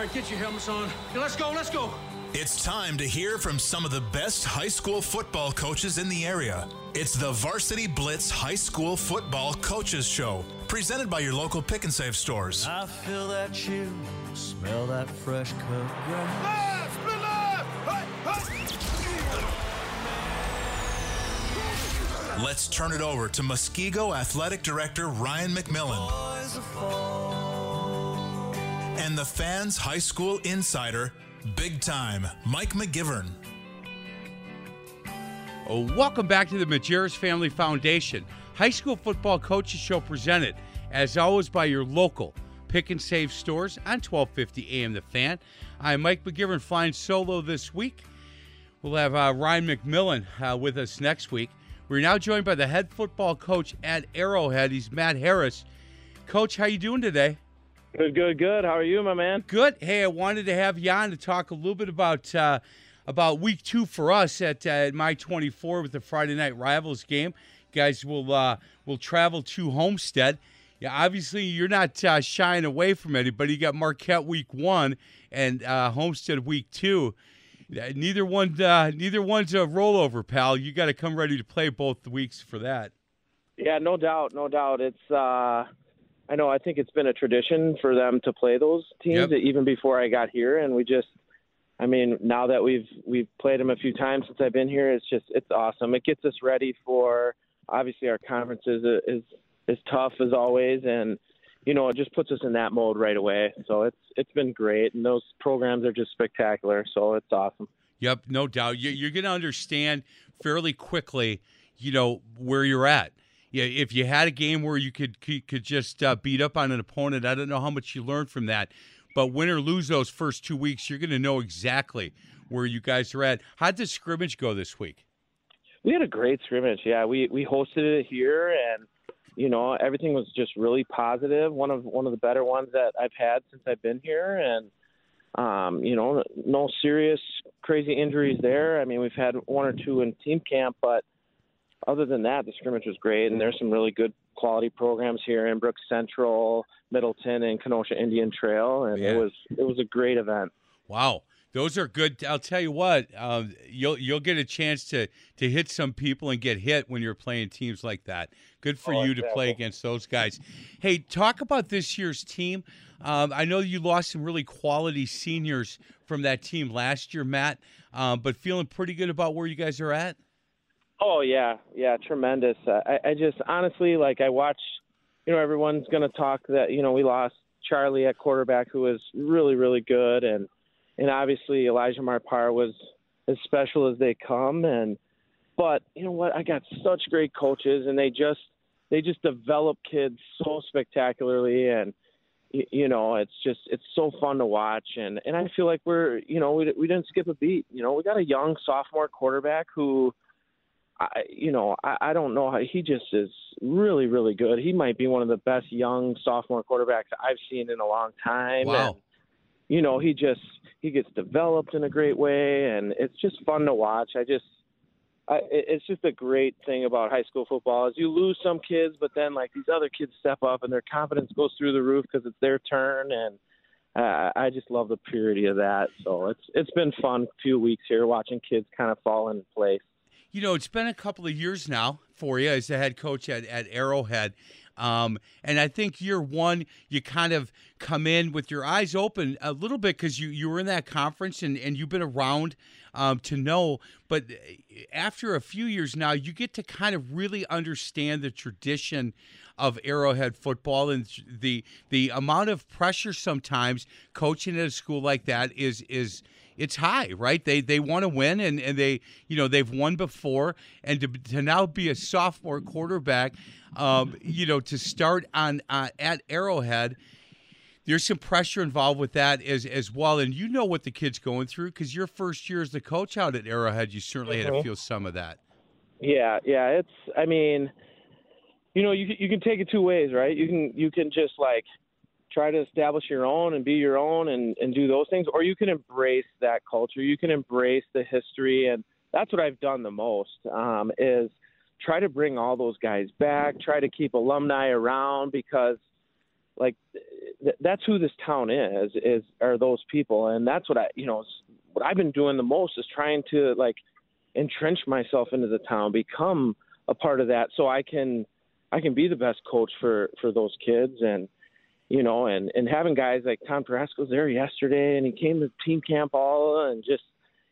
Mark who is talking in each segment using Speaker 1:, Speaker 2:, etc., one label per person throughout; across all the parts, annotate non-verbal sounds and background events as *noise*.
Speaker 1: right, get your helmets on. Okay, let's go, let's go.
Speaker 2: It's time to hear from some of the best high school football coaches in the area. It's the Varsity Blitz High School Football Coaches Show, presented by your local pick and save stores.
Speaker 3: I feel that chill, smell that fresh cut grass.
Speaker 1: Left, split left. Hey, hey.
Speaker 2: Let's turn it over to Muskego Athletic Director Ryan McMillan
Speaker 3: Boys are fall.
Speaker 2: And the fans' high school insider, big time, Mike McGivern.
Speaker 4: Oh, welcome back to the Majerus Family Foundation High School Football Coaches Show presented, as always, by your local pick and save stores on 1250 AM The Fan. I'm Mike McGivern flying solo this week. We'll have uh, Ryan McMillan uh, with us next week. We're now joined by the head football coach at Arrowhead. He's Matt Harris. Coach, how you doing today?
Speaker 5: Good, good, good. How are you, my man?
Speaker 4: Good. Hey, I wanted to have you on to talk a little bit about uh, about week two for us at, uh, at my 24 with the Friday night rivals game. guys will uh, will travel to Homestead. Yeah, obviously you're not uh, shying away from anybody. You got Marquette week one and uh, Homestead week two. Neither one, uh, neither one's a rollover, pal. You got to come ready to play both weeks for that.
Speaker 5: Yeah, no doubt, no doubt. It's uh I know I think it's been a tradition for them to play those teams
Speaker 4: Yep.
Speaker 5: even before I got here and we just I mean, now that we've we've played them a few times since I've been here, it's just it's awesome. It gets us ready for obviously our conference is is is tough as always and you know, it just puts us in that mode right away. So it's it's been great and those programs are just spectacular. So it's awesome.
Speaker 4: Yep, no doubt. You- You're going to understand fairly quickly, you know, where you're at. Yeah, if you had a game where you could could just uh, beat up on an opponent, I don't know how much you learned from that. But win or lose those first two weeks, you're going to know exactly where you guys are at. How'd the scrimmage go this week?
Speaker 5: We had a great scrimmage. Yeah, we we hosted it here, and you know everything was just really positive. One of one of the better ones that I've had since I've been here, and um, you know no serious crazy injuries there. I mean we've had one or two in team camp, but other than that, the scrimmage was great, and there's some really good quality programs here in Brooks Central, Middleton, and Kenosha Indian Trail, and
Speaker 4: Yeah.
Speaker 5: it was it was a great event.
Speaker 4: Wow, those are good. I'll tell you what, um, you'll you'll get a chance to to hit some people and get hit when you're playing teams like that. Good for
Speaker 5: Oh,
Speaker 4: you to play against those guys. Hey, talk about this year's team. Um, I know you lost some really quality seniors from that team last year, Matt, um, but feeling pretty good about where you guys are at.
Speaker 5: Oh yeah, yeah, tremendous. Uh, I, I just honestly like I watch. You know, everyone's going to talk that you know we lost Charlie at quarterback, who was really really good, and and obviously Elijah Marpar was as special as they come. And but you know what? I got such great coaches, and they just they just develop kids so spectacularly, and y- you know it's just it's so fun to watch, and and I feel like we're you know we we didn't skip a beat. You know, we got a young sophomore quarterback who. I, you know, I, I don't know how he just is really, really good. He might be one of the best young sophomore quarterbacks I've seen in a long time.
Speaker 4: Wow.
Speaker 5: And, you know, he just he gets developed in a great way, and it's just fun to watch. I just, I, it's just a great thing about high school football is you lose some kids, but then like these other kids step up and their confidence goes through the roof because it's their turn, and uh, I just love the purity of that. So it's it's been fun few weeks here watching kids kind of fall in place.
Speaker 4: You know, it's been a couple of years now for you as the head coach at, at Arrowhead. Um, and I think year one, you kind of come in with your eyes open a little bit because you, you were in that conference and, and you've been around um, to know. But after a few years now, you get to kind of really understand the tradition of Arrowhead football and the the amount of pressure sometimes coaching at a school like that is is it's high, right? They they want to win and, and they you know they've won before and to, to now be a sophomore quarterback, um, you know to start on uh, at Arrowhead there's some pressure involved with that as as well. And you know what the kid's going through because your first year as the coach out at Arrowhead, you certainly mm-hmm. had to mm-hmm. feel some of that.
Speaker 5: Yeah, yeah. It's I mean, you know, you you can take it two ways, right? You can you can just like try to establish your own and be your own and and do those things, or you can embrace that culture. You can embrace the history, and that's what I've done the most. Um, is try to bring all those guys back. Try to keep alumni around because like th- that's who this town is is are those people and that's what i you know what i've been doing the most is trying to like entrench myself into the town become a part of that so i can i can be the best coach for for those kids and you know and and having guys like tom Taraska's there yesterday and he came to team camp all and just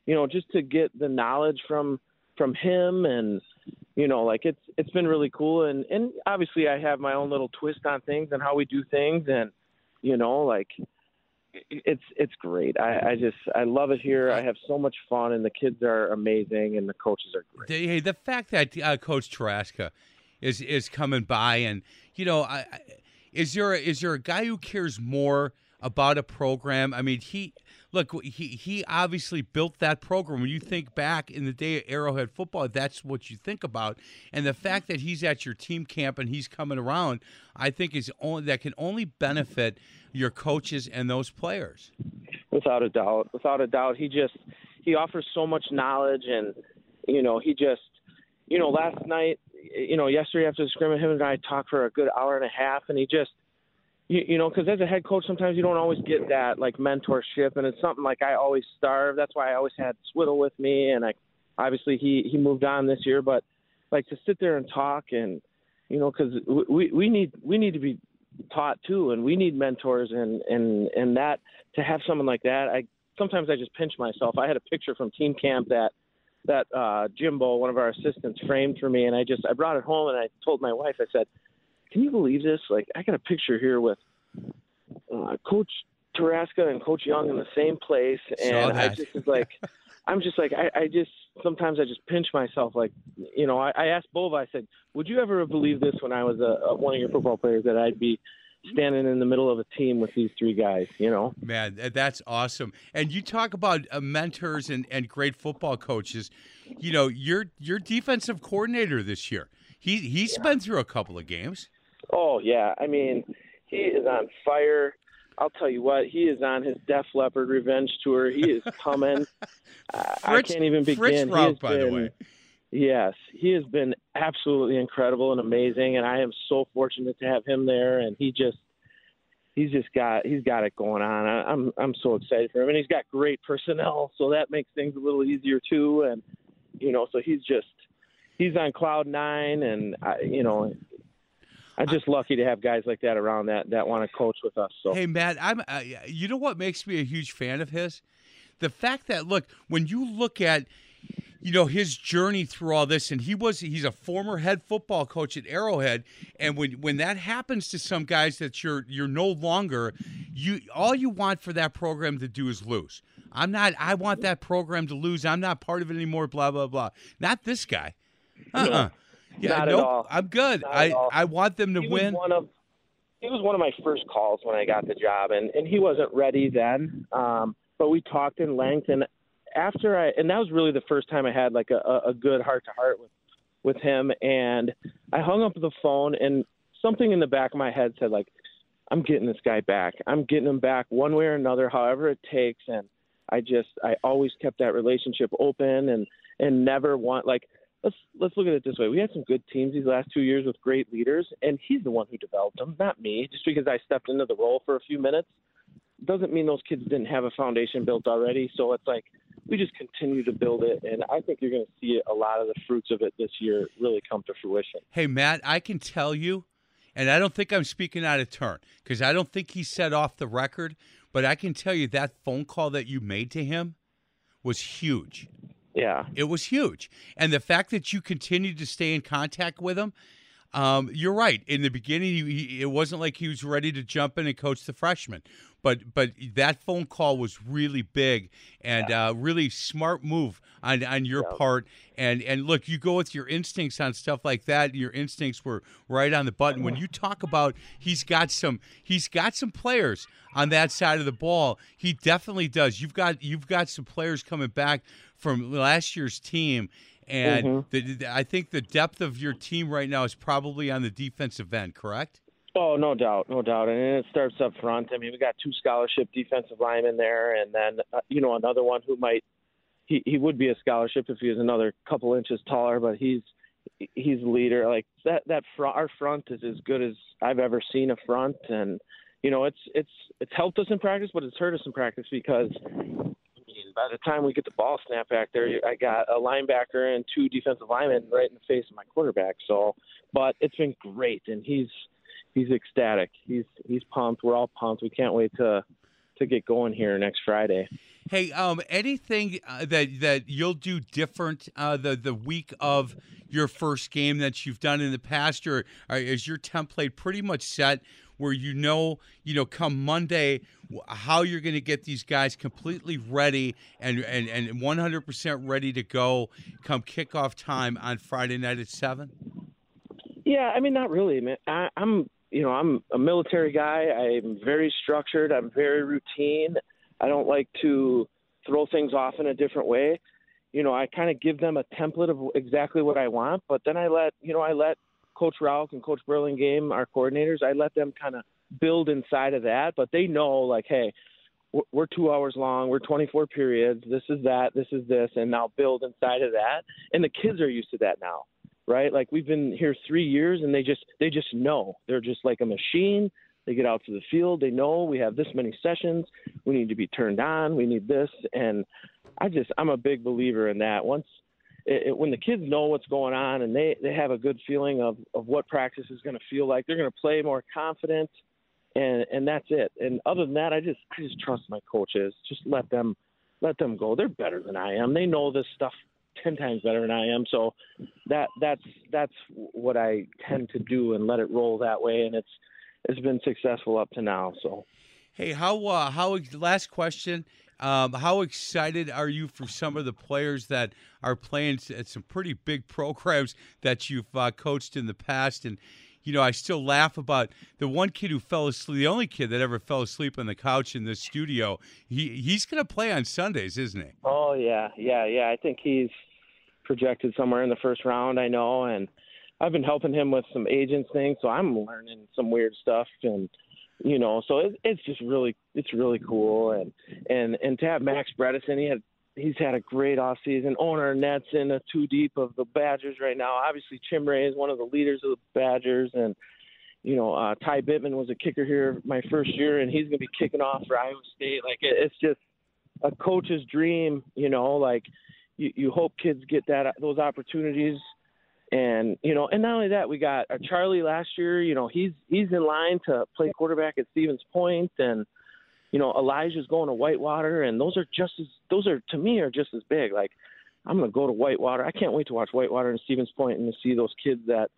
Speaker 5: you know just to get the knowledge from from him and you know, like it's it's been really cool and and obviously I have my own little twist on things and how we do things and you know, like it's it's great. I, I just I love it here. I have so much fun, and the kids are amazing, and the coaches are great.
Speaker 4: Hey, the fact that uh, Coach Taraska is is coming by, and you know, I, I, is there a, is there a guy who cares more about a program? I mean, he look, he he obviously built that program. When you think back in the day of Arrowhead football, that's what you think about. And the fact that he's at your team camp and he's coming around, I think is only that can only benefit your coaches and those players.
Speaker 5: Without a doubt, without a doubt, he just he offers so much knowledge, and you know, he just you know, last night, you know, yesterday after the scrimmage, him and I talked for a good hour and a half, and he just you, you know, because as a head coach, sometimes you don't always get that like mentorship, and it's something like I always starve. That's why I always had Swiddle with me, and I obviously he he moved on this year, but like to sit there and talk and you know, because we we need we need to be taught too, and we need mentors, and and and that to have someone like that, I sometimes I just pinch myself. I had a picture from team camp that that uh Jimbo, one of our assistants, framed for me, and I just I brought it home and I told my wife, I said can you believe this? Like, I got a picture here with uh, Coach Taraska and Coach Young in the same place, and I just was like, *laughs* I'm just like, I, I just sometimes I just pinch myself. Like, you know, I, I asked Bova, I said, would you ever believe this when I was a, a, one of your football players that I'd be standing in the middle of a team with these three guys, you know?
Speaker 4: Man, that's awesome. And you talk about uh, mentors and, and great football coaches. You know, your your defensive coordinator this year, he he's yeah. been through a couple of games.
Speaker 5: Oh yeah, I mean, he is on fire. I'll tell you what, he is on his Def Leppard revenge tour. He is coming. *laughs*
Speaker 4: Fritz,
Speaker 5: I can't even begin.
Speaker 4: Fritz by
Speaker 5: been,
Speaker 4: the way.
Speaker 5: Yes, he has been absolutely incredible and amazing, and I am so fortunate to have him there. And he just, he's just got, he's got it going on. I, I'm, I'm so excited for him, and he's got great personnel, so that makes things a little easier too. And you know, so he's just, he's on cloud nine, and I, you know, I'm just lucky to have guys like that around that that want to coach with us. So
Speaker 4: hey, Matt, I'm. Uh, you know what makes me a huge fan of his? The fact that look when you look at you know his journey through all this and he was he's a former head football coach at Arrowhead and when when that happens to some guys that you're you're no longer you all you want for that program to do is lose. I'm not I want that program to lose. I'm not part of it anymore blah blah blah. Not this guy. Uh-uh. Yeah,
Speaker 5: Not
Speaker 4: nope,
Speaker 5: at all.
Speaker 4: I'm good.
Speaker 5: Not
Speaker 4: I I want them to
Speaker 5: he
Speaker 4: win.
Speaker 5: Was one of, he was one of my first calls when I got the job, and and he wasn't ready then. Um, but we talked in length, and after I and that was really the first time I had like a, a good heart to heart with with him, and I hung up the phone, and something in the back of my head said like, I'm getting this guy back. I'm getting him back one way or another, however it takes, and. I just I always kept that relationship open and and never want like let's let's look at it this way. We had some good teams these last two years with great leaders, and he's the one who developed them, not me. Just because I stepped into the role for a few minutes doesn't mean those kids didn't have a foundation built already. So it's like we just continue to build it, and I think you're going to see a lot of the fruits of it this year really come to fruition.
Speaker 4: Hey, Matt, I can tell you. and I don't think I'm speaking out of turn because I don't think he set off the record, but I can tell you that phone call that you made to him was huge.
Speaker 5: Yeah.
Speaker 4: It was huge. And the fact that you continued to stay in contact with him, um, you're right. In the beginning, he, he, it wasn't like he was ready to jump in and coach the freshman, but but that phone call was really big and uh, really smart move on on your part. And and look, you go with your instincts on stuff like that. Your instincts were right on the button. When you talk about he's got some he's got some players on that side of the ball. He definitely does. You've got you've got some players coming back from last year's team. And
Speaker 5: Mm-hmm.
Speaker 4: the, the- I think the depth of your team right now is probably on the defensive end, correct?
Speaker 5: Oh, no doubt, no doubt, and it starts up front. I mean, we got two scholarship defensive linemen there, and then uh, you know another one who might he he would be a scholarship if he was another couple inches taller, but he's he's leader. Like that that front, our front is as good as I've ever seen a front, and you know it's it's it's helped us in practice, but it's hurt us in practice because I mean, by the time we get the ball snap back there, I got a linebacker and two defensive linemen right in the face of my quarterback. So, but it's been great, and he's he's ecstatic. He's he's pumped. We're all pumped. We can't wait to to get going here next Friday.
Speaker 4: Hey, um, anything uh, that that you'll do different uh, the the week of your first game that you've done in the past, or, or is your template pretty much set where you know, you know, come Monday how you're going to get these guys completely ready and and and 100% ready to go come kickoff time on Friday night at seven?
Speaker 5: Yeah, I mean, not really, man. I, I'm, you know, I'm a military guy. I'm very structured. I'm very routine. I don't like to throw things off in a different way. You know, I kind of give them a template of exactly what I want, but then I let, you know, I let Coach Rauch and Coach Burlingame, our coordinators, I let them kind of build inside of that. But they know, like, hey, we're two hours long. We're 24 periods. This is that. This is this, and now build inside of that. And the kids are used to that now right? Like we've been here three years, and they just they just know they're just like a machine. They get out to the field. They know we have this many sessions. We need to be turned on. We need this, and I just I'm a big believer in that. Once it, it, when the kids know what's going on and they they have a good feeling of of what practice is going to feel like, they're going to play more confident, and and that's it. And other than that, I just I just trust my coaches. Just let them let them go. They're better than I am. They know this stuff ten times better than I am. So that that's that's what I tend to do and let it roll that way, and it's it's been successful up to now. So
Speaker 4: Hey, how uh, how last question? Um, how excited are you for some of the players that are playing at some pretty big programs that you've uh, coached in the past? And you know, I still laugh about the one kid who fell asleep. The only kid that ever fell asleep on the couch in the studio. He he's going to play on Sundays, isn't he?
Speaker 5: oh yeah, yeah, yeah. I think he's projected somewhere in the first round. I know, and I've been helping him with some agents things, so I'm learning some weird stuff and. You know, so it, it's just really, it's really cool, and and and to have Max Bredeson, he had he's had a great off season. Owner Nets in a two deep of the Badgers right now. Obviously, Chimere is one of the leaders of the Badgers, and you know uh, Ty Bittman was a kicker here my first year, and he's going to be kicking off for Iowa State. Like it, it's just a coach's dream. You know, like you, you hope kids get that those opportunities. And you know, and not only that, we got uh, Charlie last year. You know, he's he's in line to play quarterback at Stevens Point, and you know Elijah's going to Whitewater, and those are just as those are to me are just as big. Like I'm going to go to Whitewater. I can't wait to watch Whitewater and Stevens Point and to see those kids that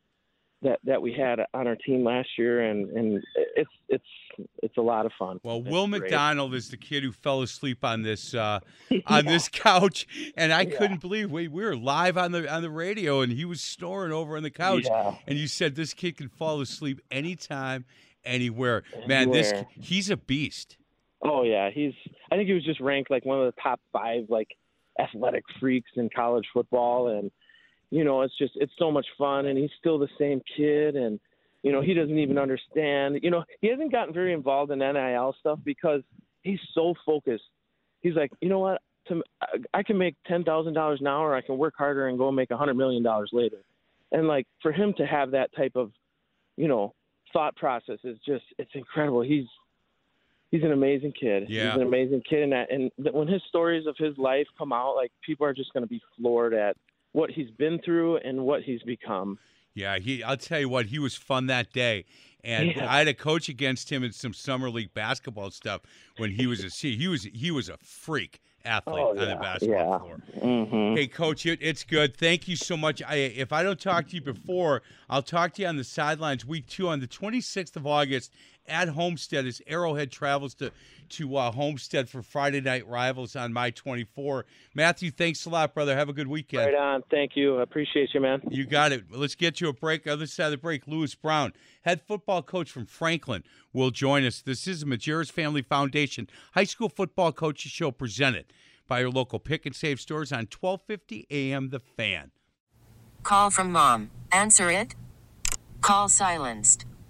Speaker 5: that that we had on our team last year, and and it's it's it's a lot of fun.
Speaker 4: Well,
Speaker 5: It's
Speaker 4: Will
Speaker 5: great.
Speaker 4: McDonald is the kid who fell asleep on this uh, *laughs* on this couch, and I couldn't believe we, we were live on the on the radio, and he was snoring over on the couch,
Speaker 5: Yeah.
Speaker 4: and you said this kid can fall asleep anytime, anywhere. Man, this he's a beast.
Speaker 5: Oh yeah, he's. I think he was just ranked like one of the top five like athletic freaks in college football, and you know it's just it's so much fun, and he's still the same kid, and you know he doesn't even understand. You know he hasn't gotten very involved in NIL stuff because he's so focused. He's like, you know what? To, I can make ten thousand dollars an hour. I can work harder and go make a hundred million dollars later. And like for him to have that type of, you know, thought process is just it's incredible. He's he's an amazing kid.
Speaker 4: Yeah.
Speaker 5: He's an amazing kid, and that, and when his stories of his life come out, like people are just going to be floored at what he's been through and what he's become.
Speaker 4: Yeah, he. I'll tell you what, he was fun that day, and
Speaker 5: Yeah.
Speaker 4: I had a coach against him in some summer league basketball stuff when he was a C. He was he was a freak athlete
Speaker 5: Oh,
Speaker 4: on the basketball
Speaker 5: yeah.
Speaker 4: floor.
Speaker 5: hmm
Speaker 4: Hey, coach, it, it's good. Thank you so much. I, if I don't talk to you before, I'll talk to you on the sidelines week two on the 26th of August at Homestead as Arrowhead travels to to uh, Homestead for Friday Night Rivals on my 24. Matthew, thanks a lot, brother. Have a good weekend.
Speaker 5: Right on. Thank you. I appreciate you, man.
Speaker 4: You got it. Let's get you a break. Other side of the break, Lewis Brown, head football coach from Franklin, will join us. This is a Majerus Family Foundation High School Football Coaches Show presented by your local pick and save stores on 1250 AM The Fan.
Speaker 6: Call from mom. Answer it. Call silenced.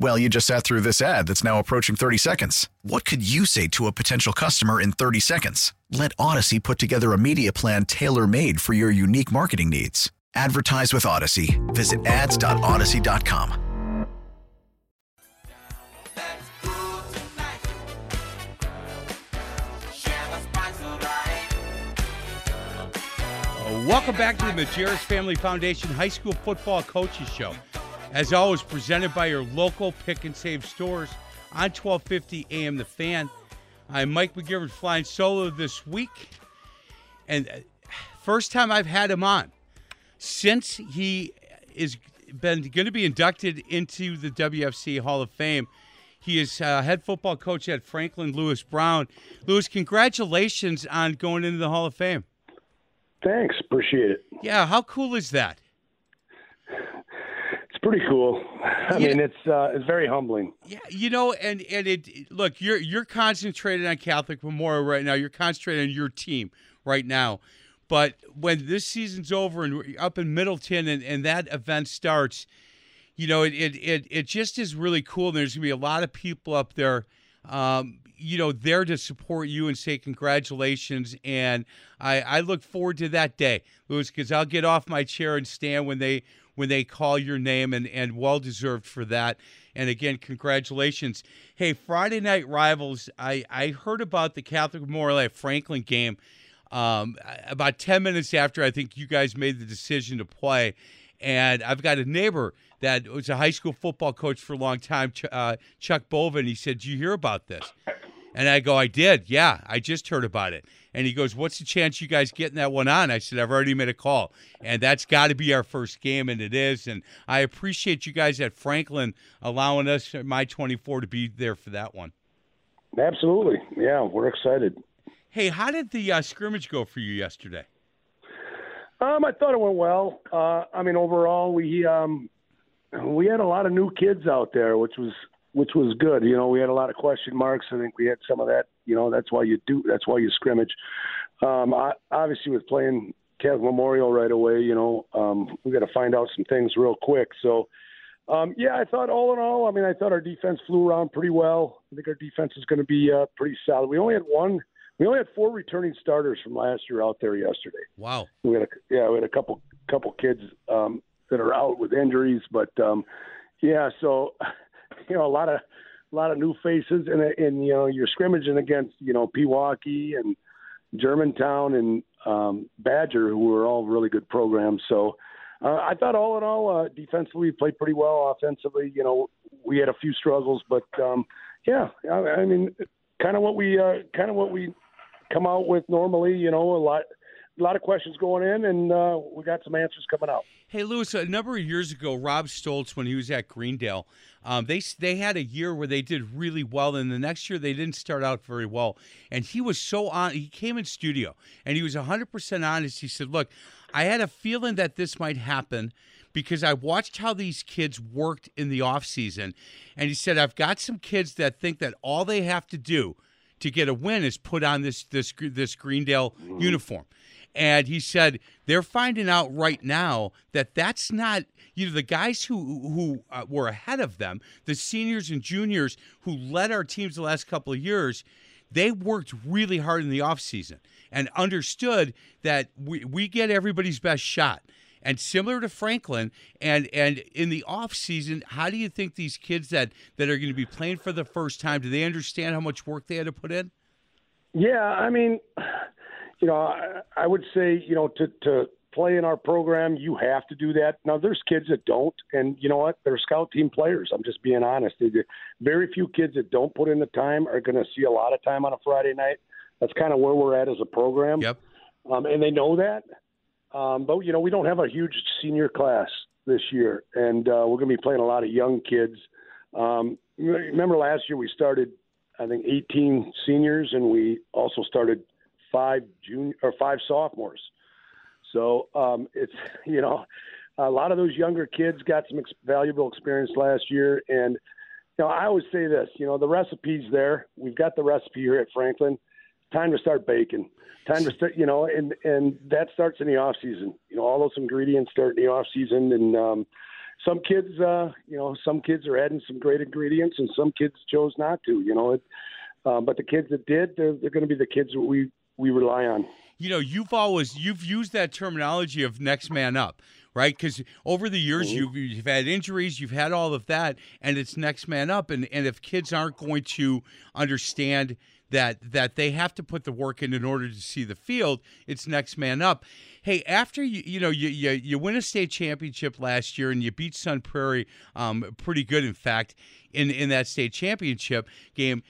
Speaker 7: Well, you just sat through this ad that's now approaching 30 seconds. What could you say to a potential customer in 30 seconds? Let Odyssey put together a media plan tailor made for your unique marketing needs. Advertise with Odyssey. Visit ads.odyssey.com.
Speaker 4: Welcome back to the Majerus Family Foundation High School Football Coaches Show. As always, presented by your local pick and save stores on 1250 AM The Fan. I'm Mike McGivern flying solo this week. And uh, first time I've had him on since he is been going to be inducted into the WFC Hall of Fame. He is uh, head football coach at Franklin Lewis Brown. Lewis, congratulations on going into the Hall of Fame.
Speaker 8: Thanks, appreciate it.
Speaker 4: Yeah, how cool is that?
Speaker 8: It's pretty cool. I mean, it's uh, it's very humbling.
Speaker 4: Yeah, you know, and and it look, you're you're concentrated on Catholic Memorial right now. You're concentrated on your team right now. But when this season's over and we're up in Middleton and, and that event starts, you know, it, it it it just is really cool. And there's gonna be a lot of people up there, um, you know, there to support you and say congratulations. And I I look forward to that day, Louis, because I'll get off my chair and stand when they when they call your name and and well deserved for that. And again, congratulations. Hey, Friday Night Rivals. I I heard about the Catholic Memorial at Franklin game um, about 10 minutes after I think you guys made the decision to play. And I've got a neighbor that was a high school football coach for a long time, uh, Chuck Bolvin. He said, Did you hear about this? And I go, I did. Yeah, I just heard about it. And he goes, What's the chance you guys getting that one on? I said, I've already made a call. And that's got to be our first game, and it is. And I appreciate you guys at Franklin allowing us, my 24, to be there for that one.
Speaker 8: Absolutely, yeah, we're excited.
Speaker 4: Hey, how did the uh, scrimmage go for you yesterday?
Speaker 8: Um, I thought it went well. Uh, I mean, overall, we um, we had a lot of new kids out there, which was which was good. You know, we had a lot of question marks. I think we had some of that. You know, that's why you do. That's why you scrimmage. Um, I, obviously, with playing Catholic Memorial right away, you know, um, we got to find out some things real quick. So, um, yeah, I thought all in all, I mean, I thought our defense flew around pretty well. I think our defense is going to be uh, pretty solid. We only had one. We only had four returning starters from last year out there yesterday.
Speaker 4: Wow.
Speaker 8: We had a, yeah, we had a couple couple kids um, that are out with injuries, but um, yeah, so you know a lot of a lot of new faces, and and you know you're scrimmaging against you know Pewaukee and Germantown and um, Badger, who are all really good programs. So uh, I thought all in all, uh, defensively we played pretty well. Offensively, you know, we had a few struggles, but um, yeah, I, I mean, kind of what we uh, kind of what we come out with normally. You know, a lot a lot of questions going in, and uh, we got some answers coming out.
Speaker 4: Hey, Lewis, a number of years ago, Rob Stoltz, when he was at Greendale, um, they they had a year where they did really well, and the next year they didn't start out very well. And he was so on. He came in studio, and he was 100% honest. He said, "Look, I had a feeling that this might happen." Because I watched how these kids worked in the off season, and he said, "I've got some kids that think that all they have to do to get a win is put on this this this Greendale uniform." And he said they're finding out right now that that's not you know the guys who who uh, were ahead of them, the seniors and juniors who led our teams the last couple of years. They worked really hard in the offseason and understood that we, we get everybody's best shot. And similar to Franklin, and and in the off season, how do you think these kids that that are going to be playing for the first time do they understand how much work they had to put in?
Speaker 8: Yeah, I mean, you know, I, I would say, you know, to to play in our program, you have to do that. Now, there's kids that don't, and you know what? They're scout team players. I'm just being honest. Very few kids that don't put in the time are going to see a lot of time on a Friday night. That's kind of where we're at as a program.
Speaker 4: Yep.
Speaker 8: Um, and they know that. Um, but you know, we don't have a huge senior class this year, and uh, we're going to be playing a lot of young kids. Um, remember last year we started, I think, 18 seniors, and we also started five junior or five sophomores. So um, it's *laughs* you know a lot of those younger kids got some ex- valuable experience last year, and you know I always say this: you know the recipe's there. We've got the recipe here at Franklin. Time to start baking. Time to start, you know, and and that starts in the off season. You know, all those ingredients start in the off season, and um, some kids, uh, you know, some kids are adding some great ingredients, and some kids chose not to. You know, it, uh, but the kids that did, they're, they're going to be the kids that we we rely on.
Speaker 4: You know, you've always you've used that terminology of next man up, right? Because over the years
Speaker 8: Mm-hmm.
Speaker 4: you've, you've had injuries, you've had all of that, and it's next man up. And and if kids aren't going to understand that that they have to put the work in in order to see the field, it's next man up. Hey, after you you know you you, you win a state championship last year and you beat Sun Prairie, um, pretty good in fact in in that state championship game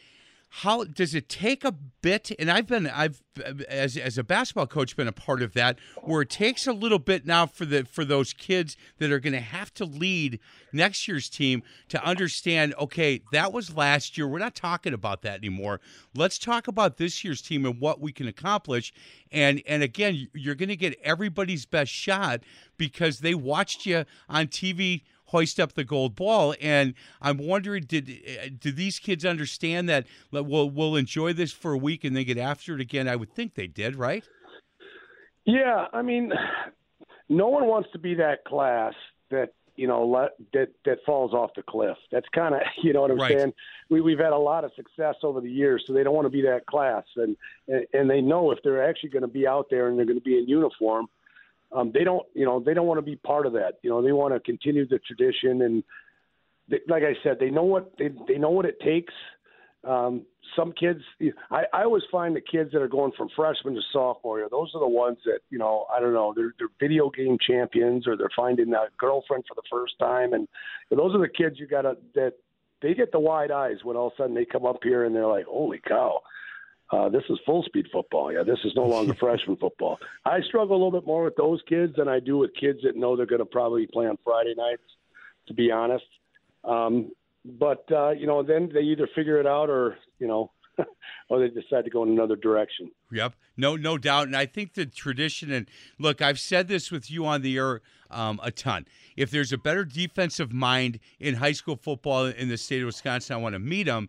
Speaker 4: how does it take a bit? And i've been i've as, as a basketball coach been a part of that where it takes a little bit now for the for those kids that are going to have to lead next year's team to understand okay that was last year. We're not talking about that anymore. Let's talk about this year's team and what we can accomplish. And and again you're going to get everybody's best shot because they watched you on tv hoist up the gold ball. And I'm wondering, did uh, do these kids understand that that we'll we'll enjoy this for a week and then get after it again? I would think they did, right?
Speaker 8: Yeah, I mean, no one wants to be that class that you know let, that that falls off the cliff. That's kind of *laughs* you know what I'm
Speaker 4: Right.
Speaker 8: saying. We, we've had a lot of success over the years, so they don't want to be that class, and and, and they know if they're actually going to be out there and they're going to be in uniform, um, they don't you know they don't want to be part of that. You know, they want to continue the tradition, and they, like I said, they know what they they know what it takes. Um, some kids, I, I always find the kids that are going from freshman to sophomore, those are the ones that you know, I don't know, they're they're video game champions or they're finding a girlfriend for the first time, and those are the kids you gotta that they get the wide eyes when all of a sudden they come up here and they're like, holy cow. Uh, this is full speed football. Yeah, this is no *laughs* longer freshman football. I struggle a little bit more with those kids than I do with kids that know they're going to probably play on Friday nights. To be honest, um, but uh, you know, then they either figure it out or you know, *laughs* or they decide to go in another direction.
Speaker 4: Yep, no, no doubt. And I think the tradition and look, I've said this with you on the air um, a ton. If there's a better defensive mind in high school football in the state of Wisconsin, I want to meet them.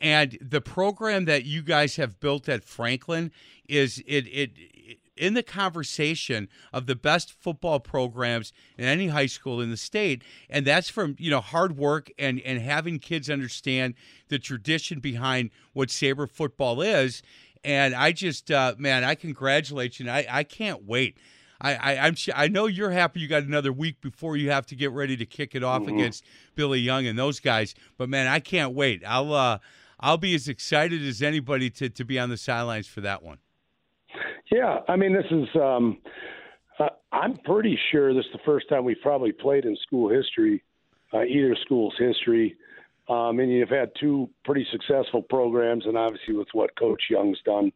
Speaker 4: And the program that you guys have built at Franklin is it it in the conversation of the best football programs in any high school in the state and that's from you know hard work and and having kids understand the tradition behind what saber football is and i just uh, man i congratulate you and i, I can't wait I, I I'm I know you're happy you got another week before you have to get ready to kick it off
Speaker 8: Mhm.
Speaker 4: against Billy Young and those guys. But man, I can't wait. I'll uh I'll be as excited as anybody to to be on the sidelines for that one.
Speaker 8: Yeah, I mean, this is. Um, uh, I'm pretty sure this is the first time we've probably played in school history, uh, either school's history. Um, and you've had two pretty successful programs, and obviously with what Coach Young's done,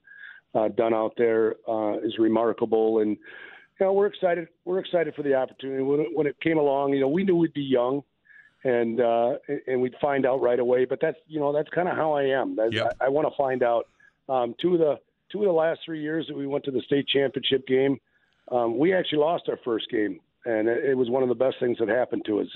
Speaker 8: uh, done out there uh, is remarkable. And you know, we're excited. We're excited for the opportunity. When it, when it came along, you know, we knew we'd be young, and uh, and we'd find out right away. But that's you know, that's kind of how I am. That's, I, I want to find out. Um, two of the two of the last three years that we went to the state championship game, um, we actually lost our first game, and it, it was one of the best things that happened to us.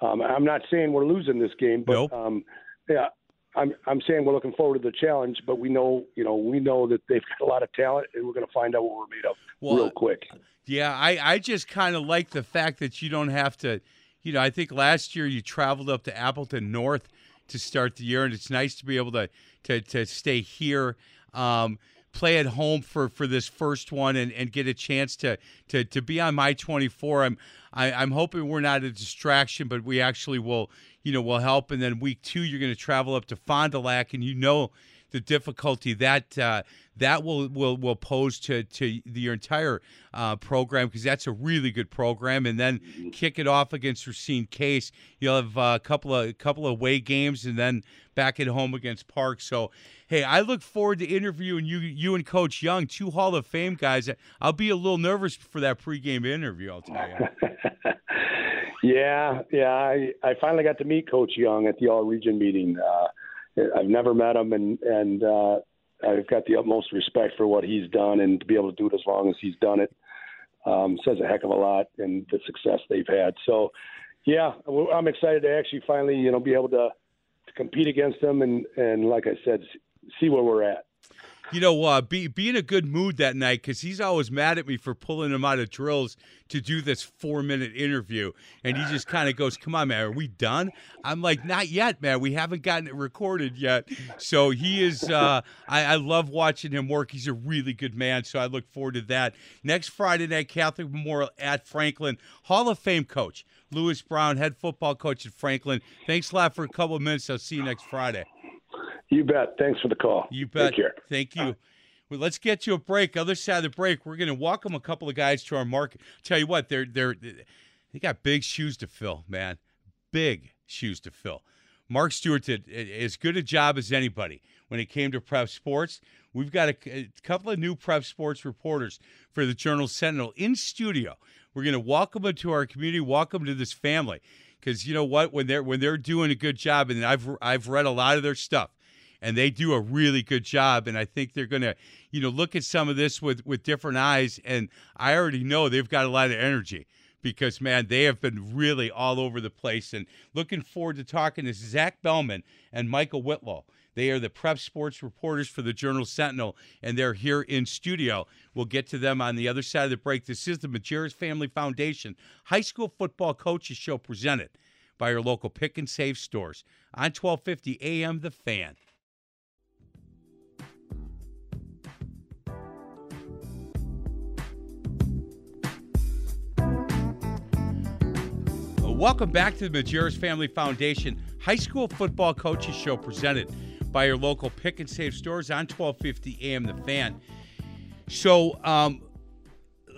Speaker 8: Um, I'm not saying we're losing this game, but um, yeah, I'm I'm saying we're looking forward to the challenge. But we know, you know, we know that they've got a lot of talent, and we're going to find out what we're made of
Speaker 4: Well,
Speaker 8: real quick.
Speaker 4: Yeah, I, I just kind of like the fact that you don't have to, you know, I think last year you traveled up to Appleton North to start the year, and it's nice to be able to to, to stay here, um, play at home for, for this first one, and, and get a chance to, to to be on my 24. I'm I, I'm hoping we're not a distraction, but we actually will, you know, will help. And then week two, you're going to travel up to Fond du Lac, and you know the difficulty that uh, that will will will pose to to the, your entire uh, program because that's a really good program. And then kick it off against Racine Case. You'll have uh, a couple of a couple of away games, and then back at home against Park. So, hey, I look forward to interviewing you you and Coach Young, two Hall of Fame guys. I'll be a little nervous for that pregame interview. I'll tell you. *laughs*
Speaker 8: Yeah, yeah. I, I finally got to meet Coach Young at the All Region meeting. Uh, I've never met him, and and uh, I've got the utmost respect for what he's done, and to be able to do it as long as he's done it um, says a heck of a lot, and the success they've had. So, yeah, I'm excited to actually finally, you know, be able to, to compete against them, and and like I said, see where we're at.
Speaker 4: You know, uh, be be in a good mood that night because he's always mad at me for pulling him out of drills to do this four minute interview, and he just kind of goes, "Come on, man, are we done?" I'm like, "Not yet, man. We haven't gotten it recorded yet." So he is. Uh, I, I love watching him work. He's a really good man. So I look forward to that next Friday night, Catholic Memorial at Franklin Hall of Fame coach Lewis Brown, head football coach at Franklin. Thanks a lot for a couple minutes. I'll see you next Friday.
Speaker 8: You bet. Thanks for the call.
Speaker 4: You bet.
Speaker 8: Take care.
Speaker 4: Thank you. Well, let's get to a break. Other side of the break, we're going to welcome a couple of guys to our market. Tell you what, they're they're they got big shoes to fill, man. Big shoes to fill. Mark Stewart did as good a job as anybody when it came to prep sports. We've got a, a couple of new prep sports reporters for the Journal Sentinel in studio. We're going to welcome them to our community, welcome to this family, because you know what? When they're when they're doing a good job, and I've I've read a lot of their stuff and they do a really good job and i think they're going to you know look at some of this with with different eyes and i already know they've got a lot of energy because man they have been really all over the place and looking forward to talking to zach bellman and michael whitlow they are the prep sports reporters for the journal sentinel and they're here in studio. We'll get to them on the other side of the break. This is the majerus family foundation high school football coaches show presented by your local pick and save stores on 1250 am the fan Welcome back to the Majerus Family Foundation High School Football Coaches Show presented by your local pick and save stores on 1250 AM The Fan. So, um,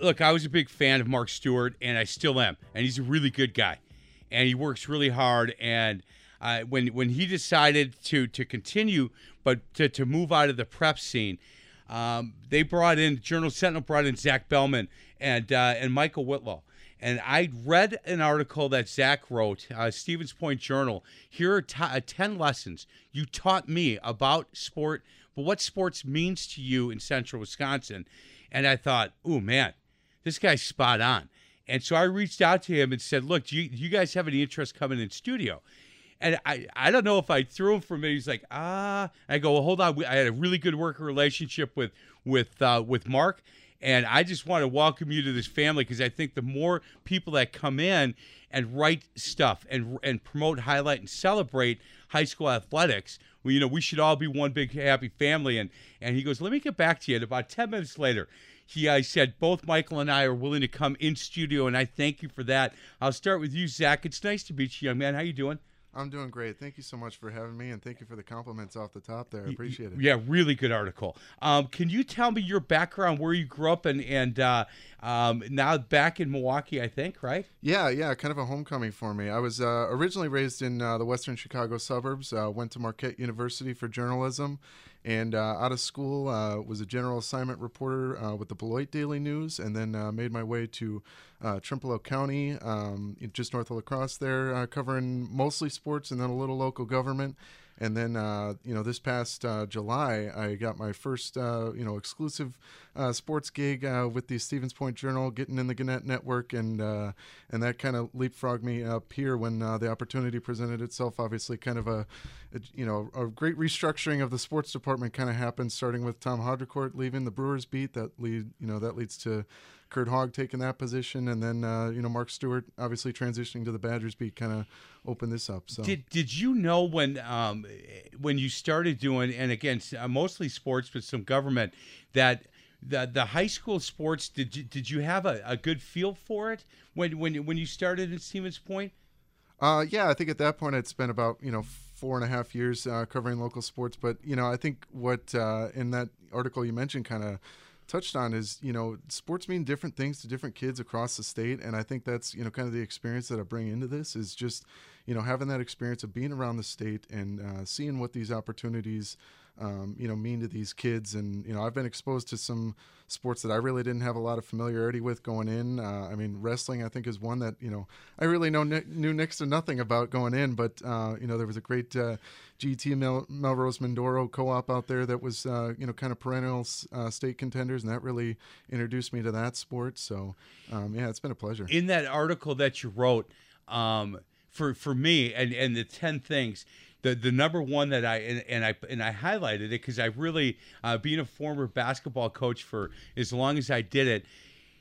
Speaker 4: look, I was a big fan of Mark Stewart, and I still am, and he's a really good guy, and he works really hard. And uh, when when he decided to to continue, but to, to move out of the prep scene, um, they brought in Journal Sentinel brought in Zach Bellman and uh, and Michael Whitlow. And I read an article that Zach wrote, uh, Stevens Point Journal. Here are t- uh, 10 lessons you taught me about sport, but what sports means to you in central Wisconsin. And I thought, oh, man, this guy's spot on. And so I reached out to him and said, look, do you, do you guys have any interest coming in studio? And I, I don't know if I threw him for me. He's like, ah. I go, well, hold on. I had a really good working relationship with with uh, with Mark, and I just want to welcome you to this family because I think the more people that come in and write stuff and and promote, highlight, and celebrate high school athletics, well, you know, we should all be one big happy family. And and he goes, let me get back to you. And about ten minutes later, he I said both Michael and I are willing to come in studio, and I thank you for that. I'll start with you, Zach. It's nice to meet you, young man. How you doing?
Speaker 9: I'm doing great. Thank you so much for having me, and thank you for the compliments off the top there. I appreciate it.
Speaker 4: Yeah, really good article. Um, can you tell me your background, where you grew up, and and uh, um, now back in Milwaukee, I think, right?
Speaker 9: Yeah, yeah, kind of a homecoming for me. I was uh, originally raised in uh, the western Chicago suburbs. Uh, went to Marquette University for journalism, and uh, out of school uh, was a general assignment reporter uh, with the Beloit Daily News, and then uh, made my way to uh, Trempealeau County, um, just north of La Crosse, there, uh, covering mostly sports and then a little local government. And then, uh, you know, this past uh, July, I got my first, uh, you know, exclusive sports gig with the Stevens Point Journal, getting in the Gannett Network, and and that kind of leapfrogged me up here when the opportunity presented itself. Obviously, kind of a, a you know, a great restructuring of the sports department kind of happened, starting with Tom Haudricourt leaving the Brewers beat. That lead, you know, that leads to Curt Hogg taking that position, and then uh, you know Mark Stewart obviously transitioning to the Badgers beat kind of opened this up. So
Speaker 4: Did Did you know when um, when you started doing and again uh, mostly sports but some government that the the high school sports did you did you have a, a good feel for it when when when you started at Stevens Point?
Speaker 9: Uh, yeah, I think at that point I'd spent about you know four and a half years uh, covering local sports. But you know, I think what uh, in that article you mentioned kind of touched on is you know sports mean different things to different kids across the state, and I think that's you know kind of the experience that I bring into this is just you know having that experience of being around the state and uh, seeing what these opportunities. Um, you know, mean to these kids, and you know, I've been exposed to some sports that I really didn't have a lot of familiarity with going in. Uh, I mean, wrestling, I think, is one that you know I really know knew next to nothing about going in. But uh, you know, there was a great uh, GT Mel- Melrose Mindoro co-op out there that was uh, you know kind of perennial uh, state contenders, and that really introduced me to that sport. So um, yeah, it's been a pleasure.
Speaker 4: in that article that you wrote um, for for me and and the 10 things the the number one that I and, and I and I highlighted it because I really uh, being a former basketball coach for as long as I did it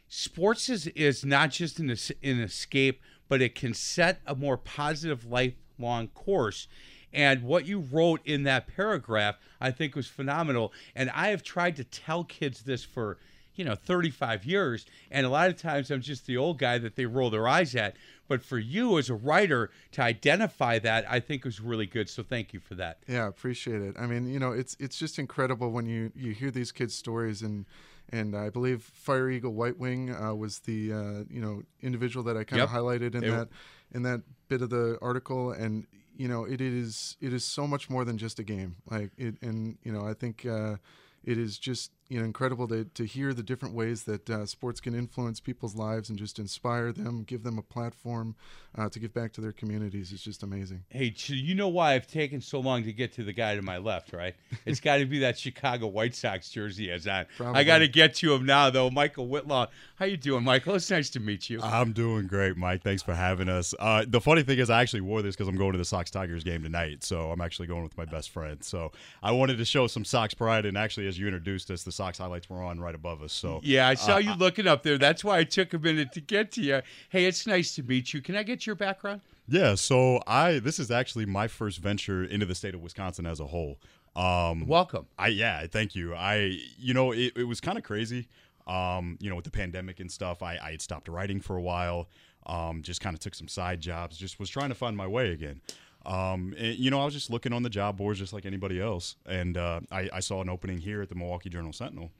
Speaker 4: sports is is not just an, an escape but it can set a more positive lifelong course. And what you wrote in that paragraph I think was phenomenal. And I have tried to tell kids this for you know 35 years and a lot of times i'm just the old guy that they roll their eyes at but for you as a writer to identify that i think was really good so thank you for that
Speaker 9: Yeah, appreciate it. I mean, you know, it's it's just incredible when you you hear these kids' stories and and I believe Fire Eagle White Wing uh, was the uh, you know individual that I kind of
Speaker 4: Yep.
Speaker 9: highlighted in
Speaker 4: were-
Speaker 9: that in that bit of the article, and you know, it is it is so much more than just a game. Like it, and you know, I think. Uh, it is just you know incredible to, to hear the different ways that uh, sports can influence people's lives and just inspire them, give them a platform uh, to give back to their communities. It's just amazing.
Speaker 4: hey so you know why i've taken so long to get to the guy to my left right *laughs* it's got to be that chicago white sox jersey he has on i got to get to him now though michael whitlaw how you doing michael it's nice to meet you
Speaker 10: I'm doing great, Mike. Thanks for having us. Uh, the funny thing is, I actually wore this because I'm going to the Sox Tigers game tonight. So I'm actually going with my best friend. So I wanted to show some Sox pride. And actually, as you introduced us, the Sox highlights were on right above us. So
Speaker 4: Yeah, I saw
Speaker 10: uh,
Speaker 4: you looking up there. That's why I took a minute to get to you. Hey, it's nice to meet you. Can I get your background?
Speaker 10: Yeah, so I this is actually my first venture into the state of Wisconsin as a whole. Um,
Speaker 4: Welcome.
Speaker 10: I yeah, thank you. I you know it, it was kind of crazy. Um, you know, with the pandemic and stuff, I, I had stopped writing for a while. Um, just kind of took some side jobs. Just was trying to find my way again. Um, and, you know, I was just looking on the job boards just like anybody else, and uh, I, I saw an opening here at the Milwaukee Journal Sentinel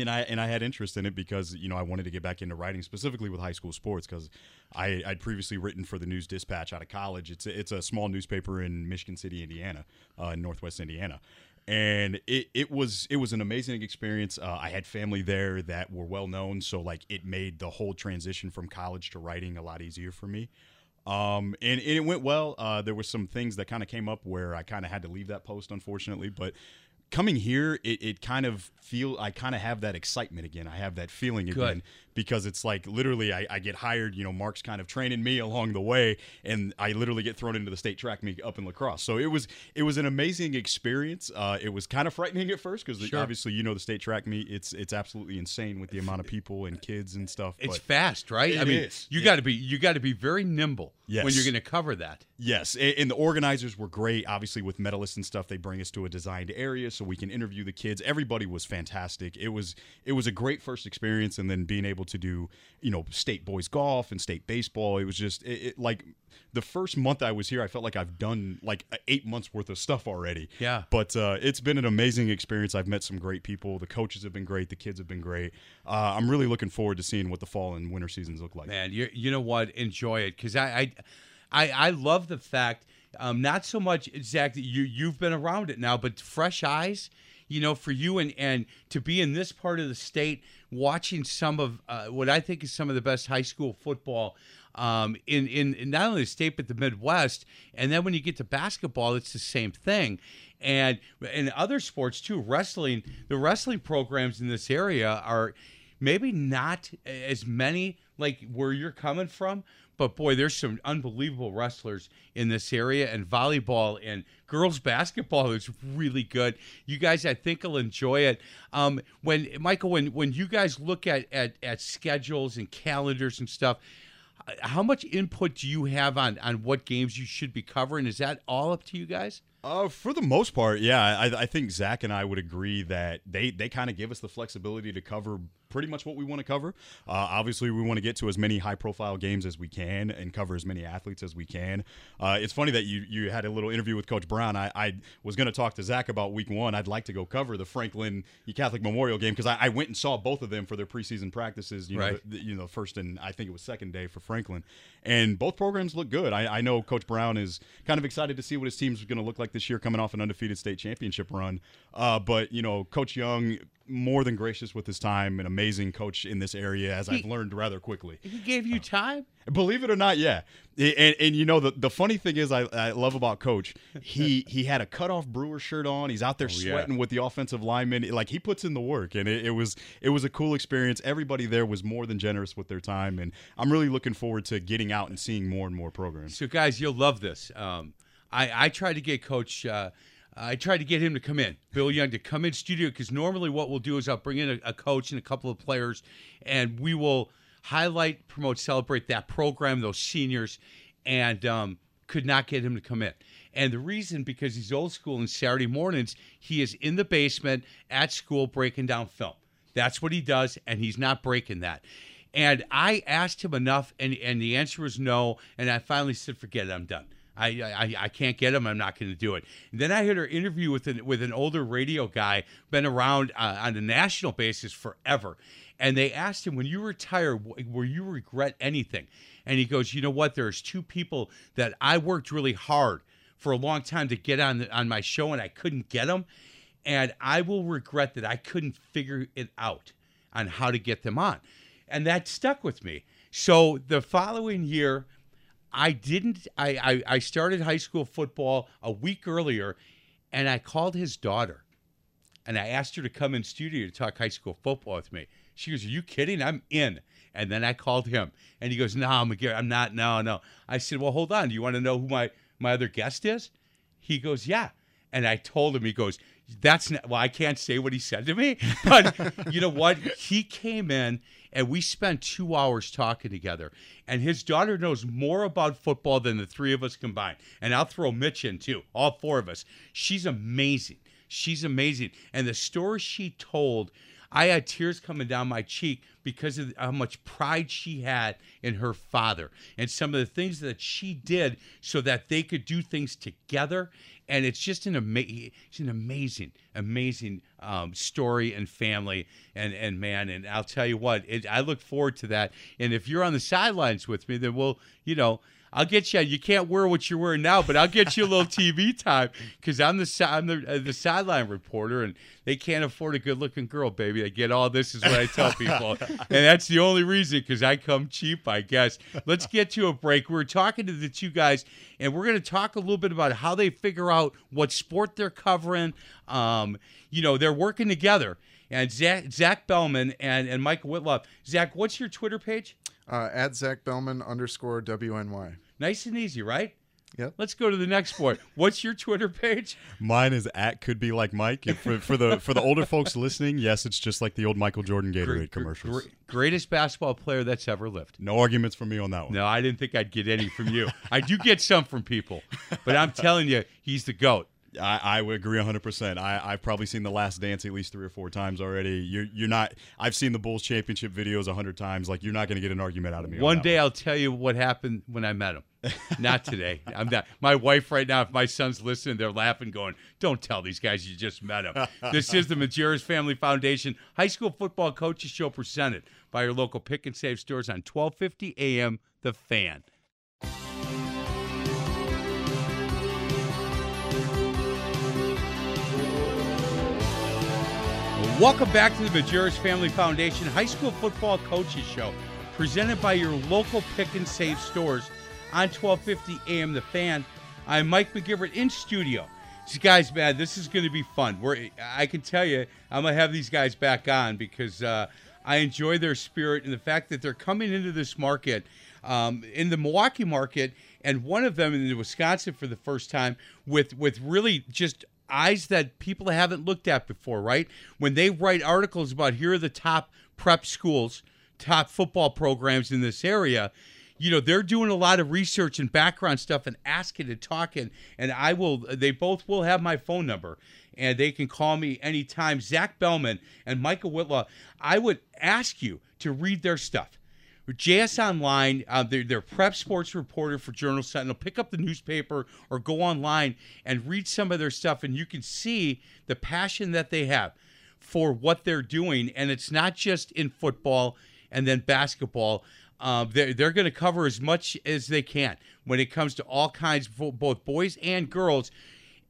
Speaker 10: and I and I had interest in it because you know I wanted to get back into writing specifically with high school sports because I I'd previously written for the News Dispatch out of college. It's a, it's a small newspaper in Michigan City, Indiana, uh, in Northwest Indiana, and it, it was it was an amazing experience. Uh, I had family there that were well known, so like it made the whole transition from college to writing a lot easier for me. Um, and, and it went well. Uh, there were some things that kind of came up where I kind of had to leave that post, unfortunately. But coming here, it, it kind of feel I kind of have that excitement again. I have that feeling
Speaker 4: Good.
Speaker 10: again because it's like literally I, I get hired. You know, Mark's kind of training me along the way, and I literally get thrown into the state track meet up in La Crosse. So it was it was an amazing experience. Uh, it was kind of frightening at first because
Speaker 4: Sure.
Speaker 10: obviously you know the state track meet. It's it's absolutely insane with the amount of people and kids and stuff.
Speaker 4: It's fast, right?
Speaker 10: It
Speaker 4: I mean,
Speaker 10: is.
Speaker 4: you
Speaker 10: It-
Speaker 4: got to be you got to be very nimble when you're going to cover that.
Speaker 10: Yes, and the organizers were great. Obviously, with medalists and stuff, they bring us to a designed area so we can interview the kids. Everybody was fantastic. It was it was a great first experience, and then being able to do you know state boys golf and state baseball. It was just it, it, like the first month I was here, I felt like I've done like eight months worth of stuff already.
Speaker 4: Yeah.
Speaker 10: But uh, it's been an amazing experience. I've met some great people. The coaches have been great. The kids have been great. Uh, I'm really looking forward to seeing what the fall and winter seasons look like.
Speaker 4: Man, you you know what? Enjoy it because I, I I I love the fact. Um, not so much Zach you you've been around it now, but fresh eyes. You know, for you and and to be in this part of the state, watching some of uh, what I think is some of the best high school football. Um, in, in in not only the state but the Midwest, and then when you get to basketball, it's the same thing, and in other sports too. Wrestling, the wrestling programs in this area are maybe not as many like where you're coming from but boy there's some unbelievable wrestlers in this area and volleyball and girls basketball is really good. You guys i think will enjoy it. Um, when michael when when you guys look at, at at schedules and calendars and stuff how much input do you have on on what games you should be covering? Is that all up to you guys?
Speaker 10: Uh, for the most part, yeah. I, I think Zach and I would agree that they, they kind of give us the flexibility to cover pretty much what we want to cover. Uh, obviously, we want to get to as many high profile games as we can and cover as many athletes as we can. Uh, it's funny that you, you had a little interview with Coach Brown. I, I was going to talk to Zach about week one. I'd like to go cover the Franklin Catholic Memorial game because I, I went and saw both of them for their preseason practices. You know,
Speaker 4: Right.
Speaker 10: the, you know, first and I think it was second day for Franklin, and both programs look good. I, I know Coach Brown is kind of excited to see what his team's going to look like this year, coming off an undefeated state championship run. Uh, but you know, Coach Young more than gracious with his time, an amazing coach in this area, as I've learned rather quickly.
Speaker 4: he gave you time
Speaker 10: Believe it or not, yeah. And, and you know the, the funny thing is I, I love about Coach. He *laughs* he had a cutoff Brewer shirt on. He's out there
Speaker 4: Oh, yeah.
Speaker 10: sweating with the offensive linemen. Like he puts in the work, and it, it was it was a cool experience. Everybody there was more than generous with their time, and I'm really looking forward to getting out and seeing more and more programs.
Speaker 4: So, guys, you'll love this. Um, I, I tried to get Coach. Uh, I tried to get him to come in, Bill Young, to come in studio because normally what we'll do is I'll bring in a, a coach and a couple of players, and we will highlight, promote, celebrate that program, those seniors, and um, could not get him to come in. And the reason because he's old school and Saturday mornings he is in the basement at school breaking down film. That's what he does, and he's not breaking that. And I asked him enough, and, and the answer was no. And I finally said, "Forget it, I'm done. I I, I can't get him. I'm not going to do it." And then I heard an interview with an with an older radio guy, been around uh, on a national basis forever, and they asked him, "When you retire, will you regret anything?" And he goes, "You know what? There's two people that I worked really hard for a long time to get on the, on my show, and I couldn't get them." and I will regret that I couldn't figure it out on how to get them on. And that stuck with me. So the following year, I didn't I, I, I started high school football a week earlier and I called his daughter and I asked her to come in studio to talk high school football with me. She goes, Are you kidding? I'm in. And then I called him and he goes, No, I'm, I'm not. No, no. I said, Well, hold on. Do you want to know who my, my other guest is? He goes, Yeah. And I told him, he goes, That's not, well, I can't say what he said to me, *laughs* but you know what? He came in and we spent two hours talking together. And his daughter knows more about football than the three of us combined. And I'll throw Mitch in too, all four of us. She's amazing. She's amazing. And the story she told, I had tears coming down my cheek because of how much pride she had in her father and some of the things that she did so that they could do things together. And it's just an, ama- it's an amazing, amazing um, story and family. And, and man, and I'll tell you what, it, I look forward to that. And if you're on the sidelines with me, then we'll, you know, I'll get you. You can't wear what you're wearing now, but I'll get you a little TV time because I'm the I'm the uh, the sideline reporter, and they can't afford a good looking girl, baby. They get all this is what I tell people, *laughs* and that's the only reason because I come cheap, I guess. Let's get to a break. We're talking to the two guys, and we're going to talk a little bit about how they figure out what sport they're covering. Um, you know, they're working together. And Zach, Zach Bellman and, and Mike Whitlow. Zach, what's your Twitter page?
Speaker 9: Uh, at Zach Bellman underscore WNY.
Speaker 4: Nice and easy, right?
Speaker 9: Yep.
Speaker 4: Let's go to the next sport. What's your Twitter page?
Speaker 10: Mine is at could be like Mike. For, for the for the older folks listening, yes, it's just like the old Michael Jordan Gatorade commercials.
Speaker 4: Gr- greatest basketball player that's ever lived.
Speaker 10: No arguments from me on that one.
Speaker 4: No, I didn't think I'd get any from you. I do get some from people, but I'm telling you, he's the goat.
Speaker 10: I, I would agree 100%. I, I've probably seen The Last Dance at least three or four times already. You're, you're not, I've seen the Bulls championship videos 100 times. Like, you're not going to get an argument out of me.
Speaker 4: One
Speaker 10: that
Speaker 4: day I'll tell you what happened when I met him. Not today. I'm not. My wife right now, if my son's listening, they're laughing, going, "Don't tell these guys you just met him." this is the Majerus Family Foundation High School Football Coaches Show, presented by your local Pick and Save stores on 1250 AM. The Fan. Welcome back to the Majerus Family Foundation High School Football Coaches Show, presented by your local Pick and Save stores on 1250 AM The Fan. I'm Mike McGivern in studio. So guys, man, this is going to be fun. We're, I can tell you, I'm going to have these guys back on because uh, I enjoy their spirit and the fact that they're coming into this market, um, in the Milwaukee market, and one of them in Wisconsin for the first time with with really just eyes that people haven't looked at before, right? When they write articles about here are the top prep schools, top football programs in this area, you know, they're doing a lot of research and background stuff and asking and talking. And I will, they both will have my phone number and they can call me anytime. Zach Bellman and Michael Whitlaw, I would ask you to read their stuff. JS Online, uh, they're, prep sports reporter for Journal Sentinel. Pick up the newspaper or go online and read some of their stuff, and you can see the passion that they have for what they're doing. And it's not just in football and then basketball. Uh, they're they're going to cover as much as they can when it comes to all kinds, both boys and girls.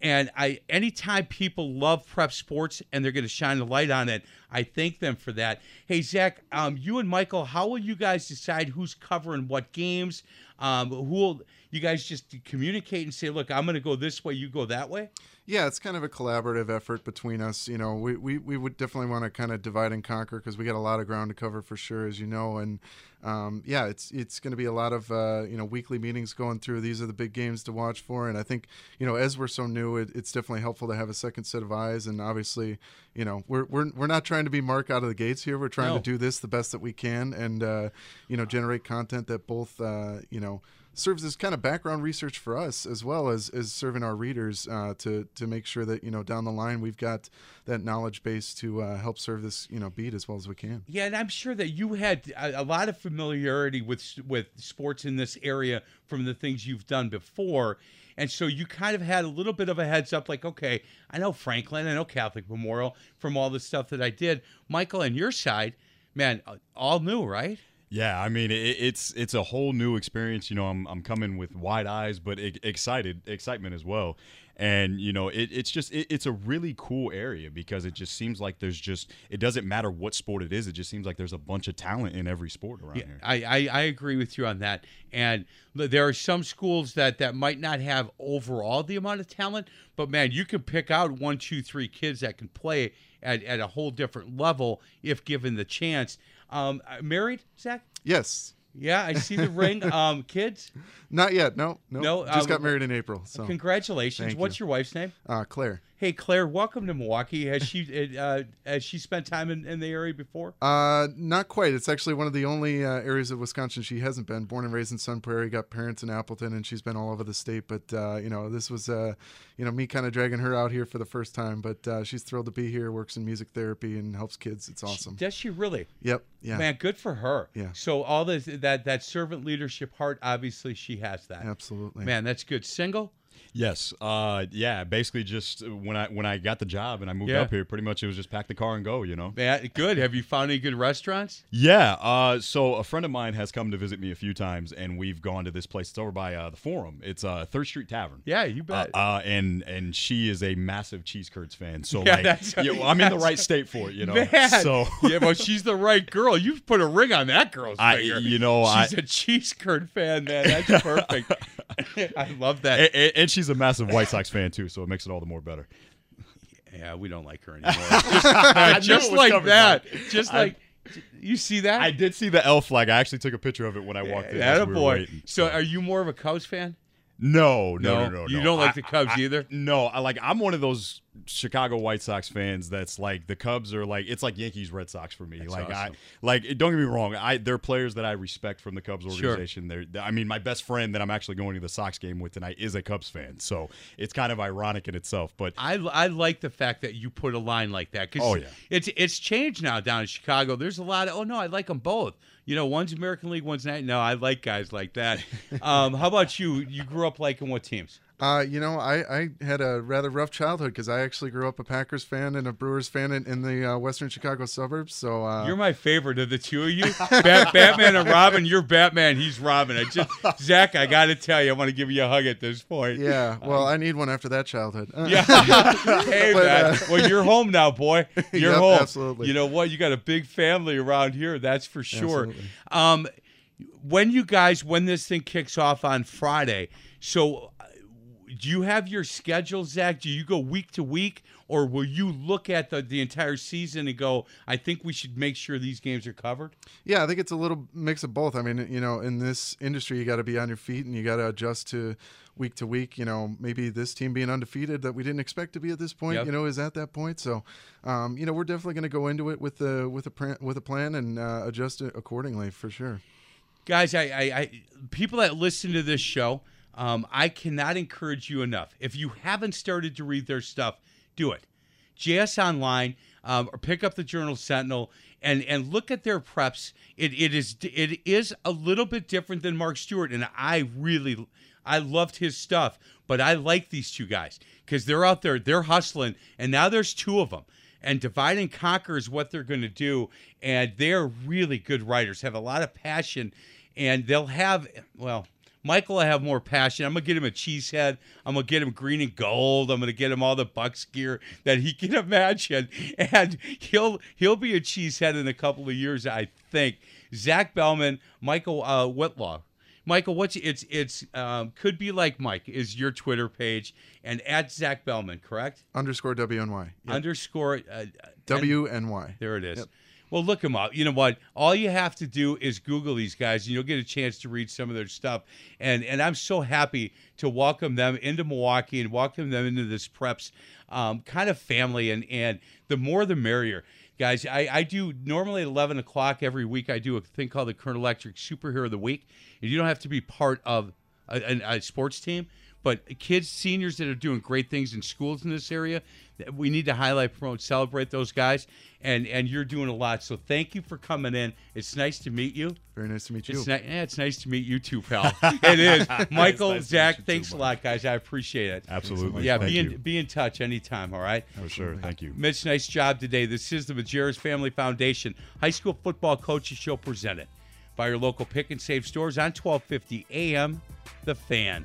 Speaker 4: And I, anytime people love prep sports and they're going to shine the light on it, I thank them for that. Hey Zach, um, you and Michael, how will you guys decide who's covering what games? Um, who will you guys just communicate and say, look, I'm going to go this way, you go that way?
Speaker 9: Yeah, it's kind of a collaborative effort between us. You know, we, we, we would definitely want to kind of divide and conquer because we got a lot of ground to cover for sure, as you know. And um, yeah, it's it's going to be a lot of uh, you know weekly meetings going through. These are the big games to watch for, and I think you know as we're so new, it, it's definitely helpful to have a second set of eyes. And obviously, you know, we're we're we're not trying to be Mark out of the gates here. We're trying
Speaker 4: No.
Speaker 9: to do this the best that we can, and uh, you know, generate content that both uh, you know serves as kind of background research for us as well as as serving our readers uh, to to make sure that you know down the line we've got that knowledge base to uh, help serve this you know beat as well as we can.
Speaker 4: Yeah, and I'm sure that you had a, a lot of familiarity with with sports in this area from the things you've done before. And so you kind of had a little bit of a heads up, like, okay, I know Franklin, I know Catholic Memorial from all the stuff that I did. Michael, on your side, man, uh, all new, right?
Speaker 10: Yeah, I mean it, it's it's a whole new experience. You know, I'm I'm coming with wide eyes, but excited, excitement as well. And you know, it, it's just it, it's a really cool area because it just seems like there's just it doesn't matter what sport it is. It just seems like there's a bunch of talent in every sport around here.
Speaker 4: I, I, I agree with you on that. And there are some schools that, that might not have overall the amount of talent, but man, you can pick out one, two, three kids that can play at, at a whole different level if given the chance. Um, uh, married, Zach?
Speaker 9: Yes.
Speaker 4: Yeah, I see the ring. *laughs* Um, kids?
Speaker 9: Not yet. No. No.
Speaker 4: No,
Speaker 9: Just
Speaker 4: uh,
Speaker 9: got married in April. So
Speaker 4: Congratulations.
Speaker 9: Thank
Speaker 4: What's
Speaker 9: you.
Speaker 4: your wife's name?
Speaker 9: Uh, Claire.
Speaker 4: Hey, Claire, welcome to Milwaukee. Has she *laughs* uh, has she spent time in, in the area before?
Speaker 9: Uh, not quite. It's actually one of the only uh, areas of Wisconsin she hasn't been. Born and raised in Sun Prairie, got parents in Appleton, and she's been all over the state. But uh, you know, this was uh, you know me kind of dragging her out here for the first time. But uh, she's thrilled to be here. Works in music therapy and helps kids. It's awesome.
Speaker 4: Does she really?
Speaker 9: Yep. Yeah.
Speaker 4: Man, good for her.
Speaker 9: Yeah.
Speaker 4: So all this that that servant leadership heart, obviously she has that.
Speaker 9: Absolutely.
Speaker 4: Man, that's good. Single?
Speaker 10: Yes. Uh, yeah. Basically, just when I when I got the job and I moved
Speaker 4: Yeah.
Speaker 10: up here, pretty much it was just pack the car and go. You know.
Speaker 4: Yeah, good. Have you found any good restaurants?
Speaker 10: Yeah. Uh, so a friend of mine has come to visit me a few times, and we've gone to this place. It's over by uh, the Forum. It's uh, Third Street Tavern.
Speaker 4: Yeah, you bet.
Speaker 10: Uh, uh, and and she is a massive cheese curds fan. So *laughs*
Speaker 4: Yeah,
Speaker 10: like,
Speaker 4: that's-
Speaker 10: you know, I'm in the
Speaker 4: that's-
Speaker 10: right state for it. You know.
Speaker 4: Man,
Speaker 10: So *laughs*
Speaker 4: yeah, but she's the right girl. You've put a ring on that girl's
Speaker 10: I-
Speaker 4: finger.
Speaker 10: you know,
Speaker 4: she's
Speaker 10: I-
Speaker 4: a cheese curd fan, man. That's *laughs* perfect. *laughs* I love that.
Speaker 10: and, and- and she's a massive White Sox fan too, so it makes it all the more better.
Speaker 4: Yeah, we don't like her anymore. *laughs* Just, *laughs* just like that. Just
Speaker 10: I-
Speaker 4: like you see that.
Speaker 10: I did see the L flag. I actually took a picture of it when I walked in. as
Speaker 4: That
Speaker 10: we
Speaker 4: boy.
Speaker 10: waiting.
Speaker 4: So, are you more of a Cubs fan?
Speaker 10: No, no,
Speaker 4: No?
Speaker 10: no, no.
Speaker 4: You
Speaker 10: no.
Speaker 4: don't like
Speaker 10: I-
Speaker 4: the Cubs
Speaker 10: I-
Speaker 4: either?
Speaker 10: No, I like. I'm one of those Chicago White Sox fans that's like the Cubs are like it's like Yankees Red Sox for me.
Speaker 4: That's
Speaker 10: like I like don't get me wrong. I they're players that I respect from the Cubs
Speaker 4: Sure.
Speaker 10: organization. They're I mean my best friend that I'm actually going to the Sox game with tonight is a Cubs fan. So it's kind of ironic in itself. But
Speaker 4: I, I like the fact that you put a line like that because
Speaker 10: Oh, yeah.
Speaker 4: it's it's changed now down in Chicago. There's a lot of oh no, I like them both. You know, one's American League, one's not. No, I like guys like that. um, how about you? You grew up liking what teams?
Speaker 9: Uh, you know, I, I had a rather rough childhood because I actually grew up a Packers fan and a Brewers fan in, in the uh, Western Chicago suburbs. So uh,
Speaker 4: You're my favorite of the two of you. *laughs* Bat- Batman and Robin. You're Batman. He's Robin. I just *laughs* Zach. I got to tell you, I want to give you a hug at this point.
Speaker 9: yeah. Well, I need one after that childhood. Uh, *laughs*
Speaker 4: Yeah. hey,
Speaker 9: But,
Speaker 4: man.
Speaker 9: uh,
Speaker 4: well, you're home now, boy. You're
Speaker 9: Yep,
Speaker 4: home.
Speaker 9: absolutely.
Speaker 4: You know what? You got a big family around here. That's for sure.
Speaker 9: Absolutely.
Speaker 4: Um, when you guys, when this thing kicks off on Friday, so uh, do you have your schedule, Zach? Do you go week to week, or will you look at the, the entire season and go, I think we should make sure these games are covered?
Speaker 9: Yeah, I think it's a little mix of both. I mean, you know, in this industry, you got to be on your feet and you got to adjust to week to week. You know, maybe this team being undefeated that we didn't expect to be at this point,
Speaker 4: Yep.
Speaker 9: you know, is at that point. So, um, you know, we're definitely going to go into it with the with a plan, with a plan and uh, adjust it accordingly for sure.
Speaker 4: guys I, I, I people that listen to this show um, i cannot encourage you enough. If you haven't started to read their stuff do it. Js online um, or pick up the journal sentinel and and look at their preps. It, it is it is a little bit different than mark stewart and i really i loved his stuff but i like these two guys because they're out there they're hustling and now there's two of them and divide and conquer is what they're going to do and they're really good writers have a lot of passion and they'll have well michael I have more passion i'm going to get him a cheese head i'm going to get him green and gold i'm going to get him all the bucks gear that he *laughs* can imagine and he'll he'll be a cheese head in a couple of years i think zach bellman michael uh, whitlaw Michael, what's it's it's um, could be like Mike is your Twitter page and at Zach Bellman, correct?
Speaker 9: Underscore WNY. Yep.
Speaker 4: Underscore uh,
Speaker 9: WNY.
Speaker 4: there it is.
Speaker 9: Yep.
Speaker 4: Well, look them up. You know what? All you have to do is Google these guys, and you'll get a chance to read some of their stuff. And and I'm so happy to welcome them into Milwaukee and welcome them into this preps um, kind of family. And and the more the merrier, guys. I I do normally at 11 o'clock every week. I do a thing called the Current Electric Superhero of the Week, and you don't have to be part of a, a, a sports team. But kids, seniors that are doing great things in schools in this area, we need to highlight, promote, celebrate those guys. And and you're doing a lot. So thank you for coming in. It's nice to meet you.
Speaker 9: Very nice to meet you.
Speaker 4: It's, ni- yeah, it's nice to meet you too, pal. *laughs* it is. Michael,
Speaker 10: nice
Speaker 4: Zach,
Speaker 10: meet you too,
Speaker 4: thanks a lot, guys. I appreciate it.
Speaker 10: Absolutely.
Speaker 4: Yeah,
Speaker 10: Thank
Speaker 4: be in
Speaker 10: you.
Speaker 4: be in touch anytime. All right.
Speaker 10: Oh, sure. Thank you.
Speaker 4: Mitch, nice job today. This is the Majerus Family Foundation High School Football Coaches Show presented by your local pick and save stores on 1250 AM. The Fan.